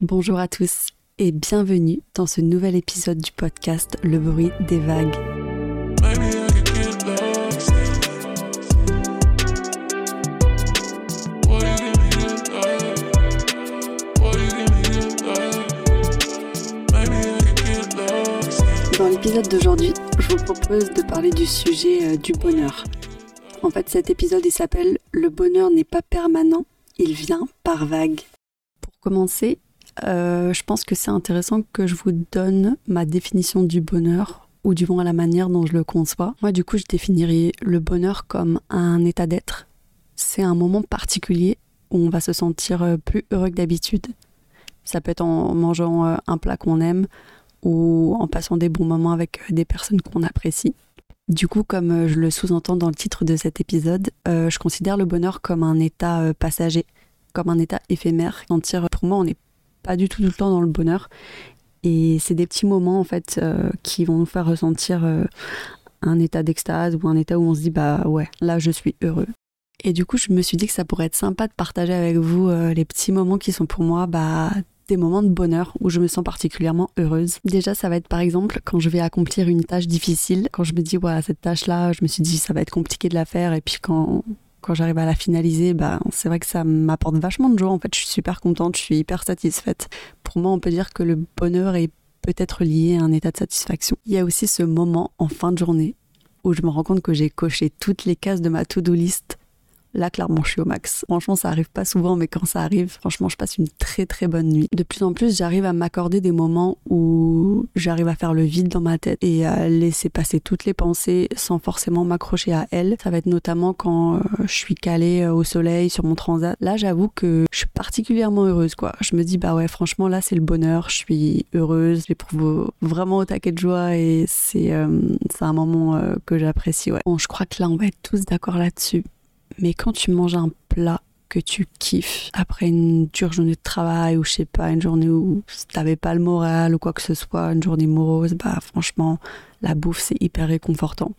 Bonjour à tous et bienvenue dans ce nouvel épisode du podcast Le bruit des vagues. Dans l'épisode d'aujourd'hui, je vous propose de parler du sujet euh, du bonheur. En fait, cet épisode il s'appelle Le bonheur n'est pas permanent, il vient par vagues. Pour commencer, euh, je pense que c'est intéressant que je vous donne ma définition du bonheur, ou du moins la manière dont je le conçois. Moi, du coup, je définirais le bonheur comme un état d'être. C'est un moment particulier où on va se sentir euh, plus heureux que d'habitude. Ça peut être en mangeant euh, un plat qu'on aime ou en passant des bons moments avec des personnes qu'on apprécie. Du coup, comme je le sous-entends dans le titre de cet épisode, je considère le bonheur comme un état passager, comme un état éphémère. Sentir, pour moi, on n'est pas du tout tout le temps dans le bonheur. Et c'est des petits moments en fait euh, qui vont nous faire ressentir euh, un état d'extase ou un état où on se dit bah ouais, là je suis heureux. Et du coup, je me suis dit que ça pourrait être sympa de partager avec vous euh, les petits moments qui sont pour moi bah des moments de bonheur où je me sens particulièrement heureuse. Déjà, ça va être par exemple quand je vais accomplir une tâche difficile, quand je me dis, ouais, cette tâche-là, je me suis dit, ça va être compliqué de la faire, et puis quand, quand j'arrive à la finaliser, bah, c'est vrai que ça m'apporte vachement de joie. En fait, je suis super contente, je suis hyper satisfaite. Pour moi, on peut dire que le bonheur est peut-être lié à un état de satisfaction. Il y a aussi ce moment en fin de journée où je me rends compte que j'ai coché toutes les cases de ma to-do list Là, clairement, je suis au max. Franchement, ça arrive pas souvent, mais quand ça arrive, franchement, je passe une très très bonne nuit. De plus en plus, j'arrive à m'accorder des moments où j'arrive à faire le vide dans ma tête et à laisser passer toutes les pensées sans forcément m'accrocher à elles. Ça va être notamment quand euh, je suis calée euh, au soleil sur mon transat. Là, j'avoue que je suis particulièrement heureuse, quoi. Je me dis, bah ouais, franchement, là, c'est le bonheur. Je suis heureuse. J'éprouve vraiment au taquet de joie et c'est euh, un moment que j'apprécie, ouais. Bon, je crois que là, on va être tous d'accord là-dessus. Mais quand tu manges un plat que tu kiffes après une dure journée de travail ou je sais pas, une journée où t'avais pas le moral ou quoi que ce soit, une journée morose, bah franchement, la bouffe c'est hyper réconfortant.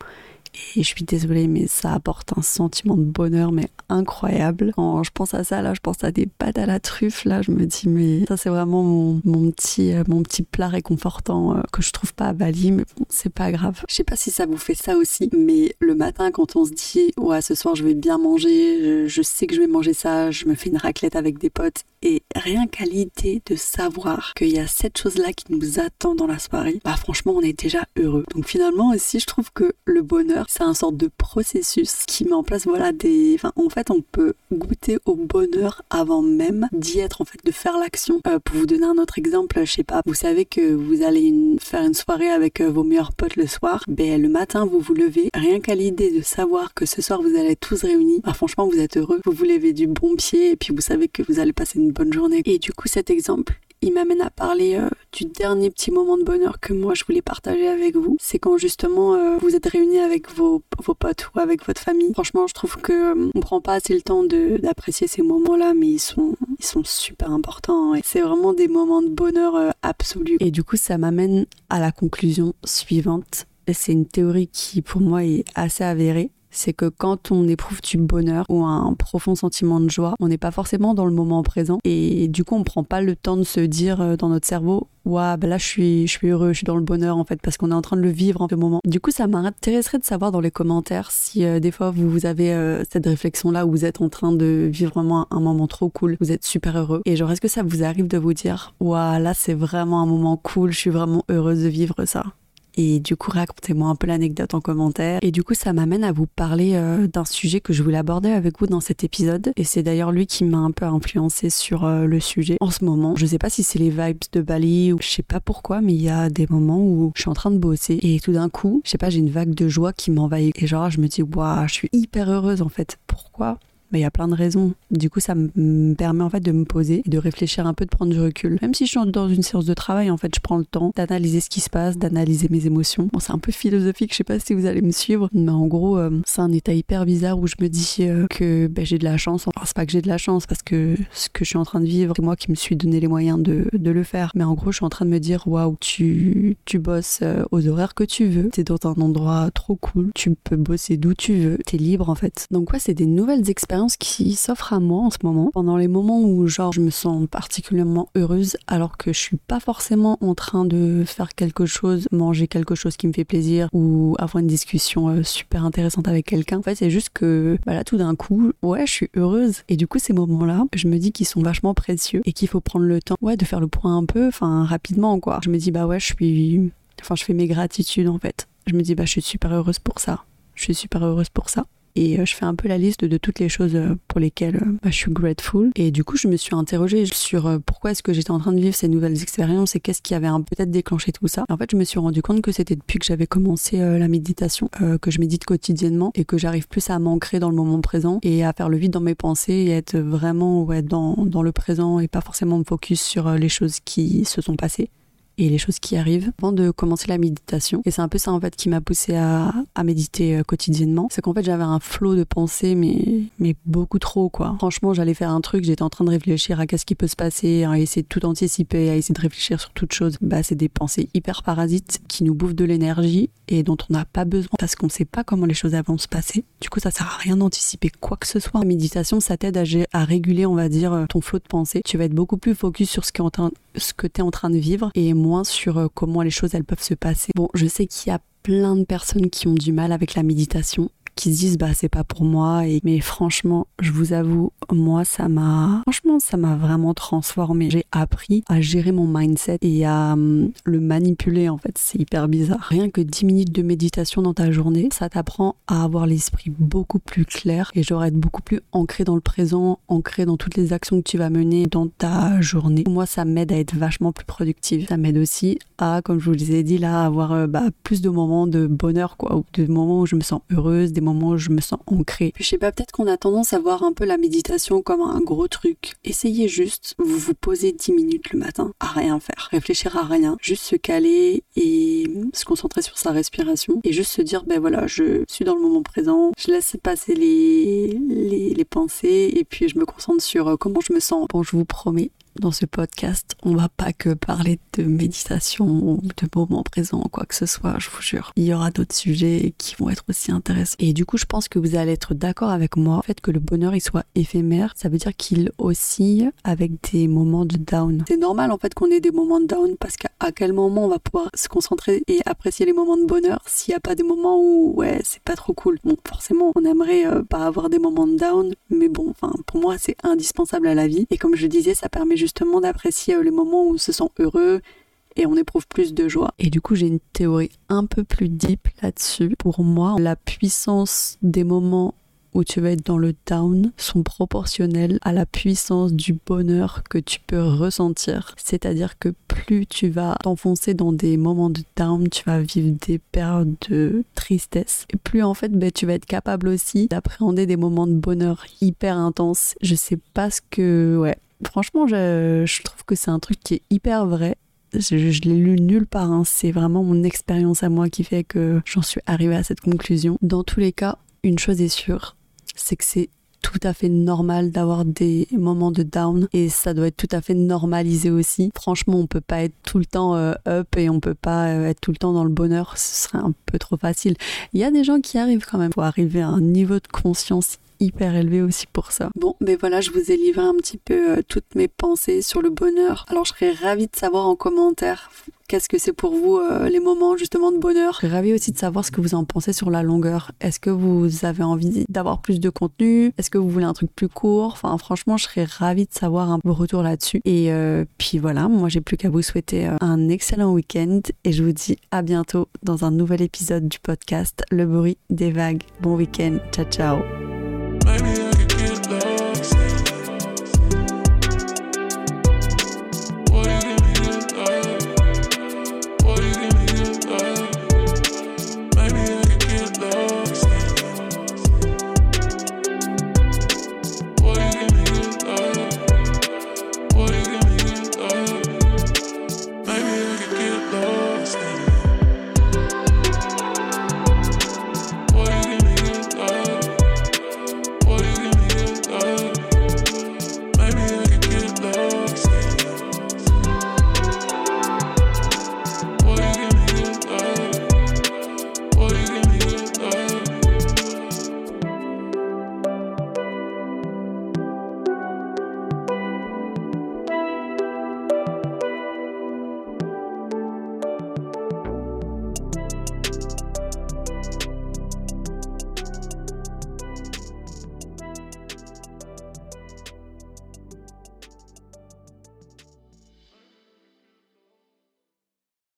Et je suis désolée, mais ça apporte un sentiment de bonheur, mais incroyable. Quand je pense à ça, là, je pense à des pâtes à la truffe, là, je me dis, mais ça, c'est vraiment mon, mon, petit, euh, mon petit plat réconfortant euh, que je trouve pas à Bali, mais bon, c'est pas grave. Je sais pas si ça vous fait ça aussi, mais le matin, quand on se dit, ouais, ce soir, je vais bien manger, je, sais que je vais manger ça, je me fais une raclette avec des potes, et rien qu'à l'idée de savoir qu'il y a cette chose-là qui nous attend dans la soirée, bah franchement, on est déjà heureux. Donc finalement aussi, je trouve que le bonheur, c'est un sorte de processus qui met en place voilà des en fait on peut goûter au bonheur avant même d'y être en fait de faire l'action. Euh, pour vous donner un autre exemple je sais pas vous savez que vous allez faire une soirée avec euh, vos meilleurs potes le soir. Ben le matin vous vous levez rien qu'à l'idée de savoir que ce soir vous allez tous réunis. Bah, franchement vous êtes heureux. Vous vous levez du bon pied et puis vous savez que vous allez passer une bonne journée. Et du coup cet exemple il m'amène à parler euh, du dernier petit moment de bonheur que moi je voulais partager avec vous. C'est quand justement euh, vous êtes réunis avec vos, vos, potes ou avec votre famille. Franchement, je trouve que euh, on prend pas assez le temps d'apprécier ces moments-là, mais ils sont, ils sont super importants. Et c'est vraiment des moments de bonheur absolu. Et du coup, ça m'amène à la conclusion suivante. C'est une théorie qui pour moi est assez avérée c'est que quand on éprouve du bonheur ou un profond sentiment de joie, on n'est pas forcément dans le moment présent et du coup on prend pas le temps de se dire euh, dans notre cerveau Waouh, ben là je suis, heureux, je suis dans le bonheur en fait parce qu'on est en train de le vivre en ce moment. Du coup, ça m'intéresserait de savoir dans les commentaires si euh, des fois vous, vous avez euh, cette réflexion là où vous êtes en train de vivre vraiment un, moment trop cool, vous êtes super heureux. Et genre, est-ce que ça vous arrive de vous dire Waouh, là c'est vraiment un moment cool, je suis vraiment heureuse de vivre ça et du coup, racontez-moi un peu l'anecdote en commentaire. Et du coup, ça m'amène à vous parler euh, d'un sujet que je voulais aborder avec vous dans cet épisode. Et c'est d'ailleurs lui qui m'a un peu influencé sur euh, le sujet en ce moment. Je sais pas si c'est les vibes de Bali ou je sais pas pourquoi, mais il y a des moments où je suis en train de bosser et tout d'un coup, je sais pas, j'ai une vague de joie qui m'envahit. Et genre, je me dis, waouh, je suis hyper heureuse en fait. Pourquoi mais il y a plein de raisons. Du coup, ça me permet en fait de me poser et de réfléchir un peu, de prendre du recul. Même si je suis dans une séance de travail, en fait, je prends le temps d'analyser ce qui se passe, d'analyser mes émotions. Bon, c'est un peu philosophique, je sais pas si vous allez me suivre, mais en gros, euh, c'est un état hyper bizarre où je me dis euh, que ben, j'ai de la chance. Enfin, c'est pas que j'ai de la chance parce que ce que je suis en train de vivre, c'est moi qui me suis donné les moyens de, de, le faire. Mais en gros, je suis en train de me dire, waouh, tu, tu bosses euh, aux horaires que tu veux, t'es dans un endroit trop cool, tu peux bosser d'où tu veux, t'es libre en fait. Donc, quoi, c'est des nouvelles expériences qui s'offre à moi en ce moment. Pendant les moments où genre je me sens particulièrement heureuse alors que je suis pas forcément en train de faire quelque chose, manger quelque chose qui me fait plaisir ou avoir une discussion euh, super intéressante avec quelqu'un. En fait, c'est juste que bah tout d'un coup, ouais, je suis heureuse et du coup ces moments-là, je me dis qu'ils sont vachement précieux et qu'il faut prendre le temps ouais de faire le point un peu, enfin rapidement quoi. Je me dis bah ouais, je suis enfin je fais mes gratitudes en fait. Je me dis bah je suis super heureuse pour ça. Je suis super heureuse pour ça et euh, je fais un peu la liste de toutes les choses euh, pour lesquelles euh, bah, je suis grateful. Et du coup, je me suis interrogée sur pourquoi est-ce que j'étais en train de vivre ces nouvelles expériences et qu'est-ce qui avait peut-être déclenché tout ça. En fait, je me suis rendu compte que c'était depuis que j'avais commencé la méditation, que je médite quotidiennement et que j'arrive plus à m'ancrer dans le moment présent et à faire le vide dans mes pensées et être vraiment ouais, dans, dans le présent et pas forcément me focus sur les choses qui se sont passées et les choses qui arrivent avant de commencer la méditation. Et c'est un peu ça en fait qui m'a poussé à, méditer euh, quotidiennement. C'est qu'en fait j'avais un flot de pensées mais, beaucoup trop quoi. Franchement j'allais faire un truc, j'étais en train de réfléchir à qu'est-ce qui peut se passer, à essayer de tout anticiper, à essayer de réfléchir sur toute chose. Bah c'est des pensées hyper parasites qui nous bouffent de l'énergie et dont on n'a pas besoin parce qu'on ne sait pas comment les choses vont se passer. Du coup ça sert à rien d'anticiper quoi que ce soit. La méditation ça t'aide à, réguler on va dire euh, ton flot de pensées. Tu vas être beaucoup plus focus sur ce, que tu es en train de vivre et sur euh, comment les choses elles peuvent se passer. Bon, je sais qu'il y a plein de personnes qui ont du mal avec la méditation qui se disent bah c'est pas pour moi et mais franchement je vous avoue moi ça m'a franchement ça m'a vraiment transformé j'ai appris à gérer mon mindset et à hum, le manipuler en fait. C'est hyper bizarre. Rien que 10 minutes de méditation dans ta journée ça t'apprend à avoir l'esprit beaucoup plus clair et genre être beaucoup plus ancré dans le présent ancré dans toutes les actions que tu vas mener dans ta journée. Moi ça m'aide à être vachement plus productive. Ça m'aide aussi à comme je vous l'ai dit là avoir euh, bah, plus de moments de bonheur quoi ou de moments où je me sens heureuse des où je me sens ancrée. Puis je sais pas, peut-être qu'on a tendance à voir un peu la méditation comme un gros truc. Essayez juste, vous vous posez 10 minutes le matin à rien faire, réfléchir à rien, juste se caler et se concentrer sur sa respiration et juste se dire, ben voilà, je suis dans le moment présent, je laisse passer les, les, les pensées et puis je me concentre sur euh, comment je me sens. Bon, je vous promets, dans ce podcast, on va pas que parler de méditation ou de moments présents ou quoi que ce soit, je vous jure. Il y aura d'autres sujets qui vont être aussi intéressants. Et du coup, je pense que vous allez être d'accord avec moi. Le fait que le bonheur il soit éphémère, ça veut dire qu'il oscille avec des moments de down. C'est normal en fait qu'on ait des moments de down parce qu'à quel moment on va pouvoir se concentrer et apprécier les moments de bonheur s'il n'y a pas des moments où ouais c'est pas trop cool. Bon forcément on aimerait euh, pas avoir des moments de down, mais bon enfin pour moi c'est indispensable à la vie et comme je disais ça permet juste justement d'apprécier euh, les moments où on se sent heureux et on éprouve plus de joie. Et du coup, j'ai une théorie un peu plus deep là-dessus. Pour moi, la puissance des moments où tu vas être dans le down sont proportionnels à la puissance du bonheur que tu peux ressentir. C'est-à-dire que plus tu vas t'enfoncer dans des moments de down, tu vas vivre des périodes de tristesse. Et plus en fait, ben, tu vas être capable aussi d'appréhender des moments de bonheur hyper intenses. Je sais pas ce que... Ouais, franchement, je, trouve que c'est un truc qui est hyper vrai. Je, l'ai lu nulle part, hein. c'est vraiment mon expérience à moi qui fait que j'en suis arrivée à cette conclusion. Dans tous les cas, une chose est sûre, c'est que c'est tout à fait normal d'avoir des moments de down et ça doit être tout à fait normalisé aussi. Franchement, on peut pas être tout le temps euh, up et on peut pas euh, être tout le temps dans le bonheur, ce serait un peu trop facile. Il y a des gens qui arrivent quand même pour arriver à un niveau de conscience hyper élevé aussi pour ça. Bon, ben voilà, je vous ai livré un petit peu euh, toutes mes pensées sur le bonheur. Alors je serais ravie de savoir en commentaire Qu'est-ce que c'est pour vous euh, les moments justement de bonheur Je serais ravie aussi de savoir ce que vous en pensez sur la longueur. Est-ce que vous avez envie d'avoir plus de contenu? Est-ce que vous voulez un truc plus court? Enfin franchement, je serais ravie de savoir un retour là-dessus. Et euh, puis voilà, moi j'ai plus qu'à vous souhaiter un excellent week-end et je vous dis à bientôt dans un nouvel épisode du podcast Le bruit des vagues. Bon week-end, ciao ciao. baby.